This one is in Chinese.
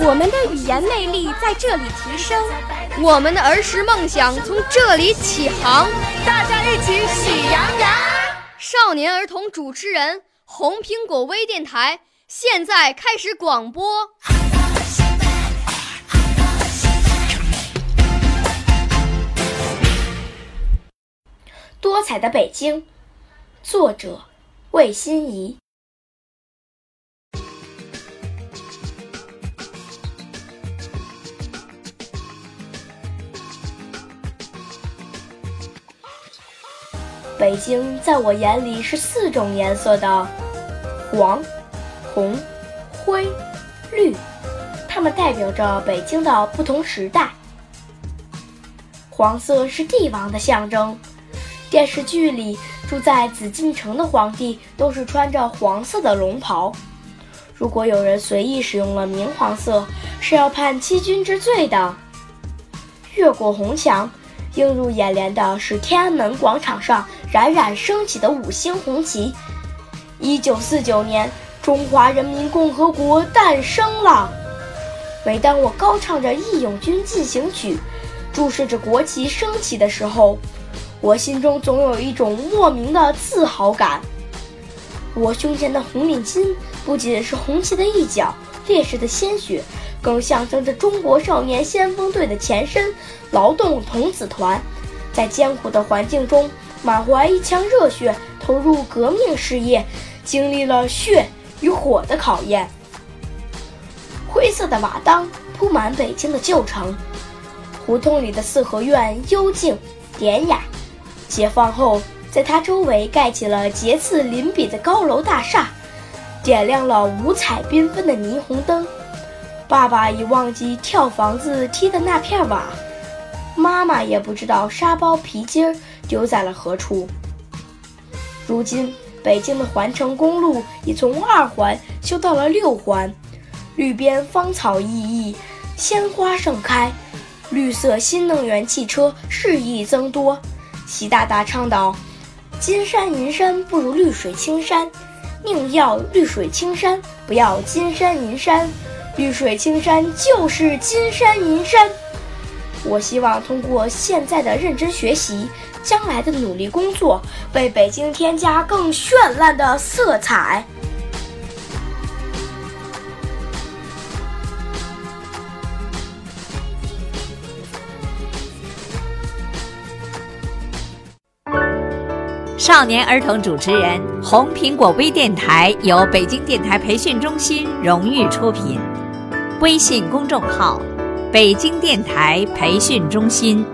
我们的语言魅力在这里提升，我们的儿时梦想从这里起航。大家一起喜羊羊。少年儿童主持人，红苹果微电台现在开始广播。多彩的北京，作者魏欣怡。北京在我眼里是四种颜色的：黄、红、灰、绿，它们代表着北京的不同时代。黄色是帝王的象征。电视剧里住在紫禁城的皇帝都是穿着黄色的龙袍。如果有人随意使用了明黄色，是要判欺君之罪的。越过红墙，映入眼帘的是天安门广场上冉冉升起的五星红旗。一九四九年，中华人民共和国诞生了。每当我高唱着《义勇军进行曲》，注视着国旗升起的时候，我心中总有一种莫名的自豪感。我胸前的红领巾不仅是红旗的一角，烈士的鲜血，更象征着中国少年先锋队的前身——劳动童子团，在艰苦的环境中满怀一腔热血，投入革命事业，经历了血与火的考验。灰色的瓦当铺满北京的旧城，胡同里的四合院幽静典雅。解放后，在它周围盖起了节次邻比的高楼大厦，点亮了五彩缤纷的霓虹灯。爸爸已忘记跳房子踢的那片瓦，妈妈也不知道沙包皮筋儿丢在了何处。如今，北京的环城公路已从二环修到了六环，绿边芳草熠熠，鲜花盛开，绿色新能源汽车日益增多。习大大倡导“金山银山不如绿水青山”，宁要绿水青山，不要金山银山。绿水青山就是金山银山。我希望通过现在的认真学习，将来的努力工作，为北京添加更绚烂的色彩。少年儿童主持人，红苹果微电台由北京电台培训中心荣誉出品，微信公众号：北京电台培训中心。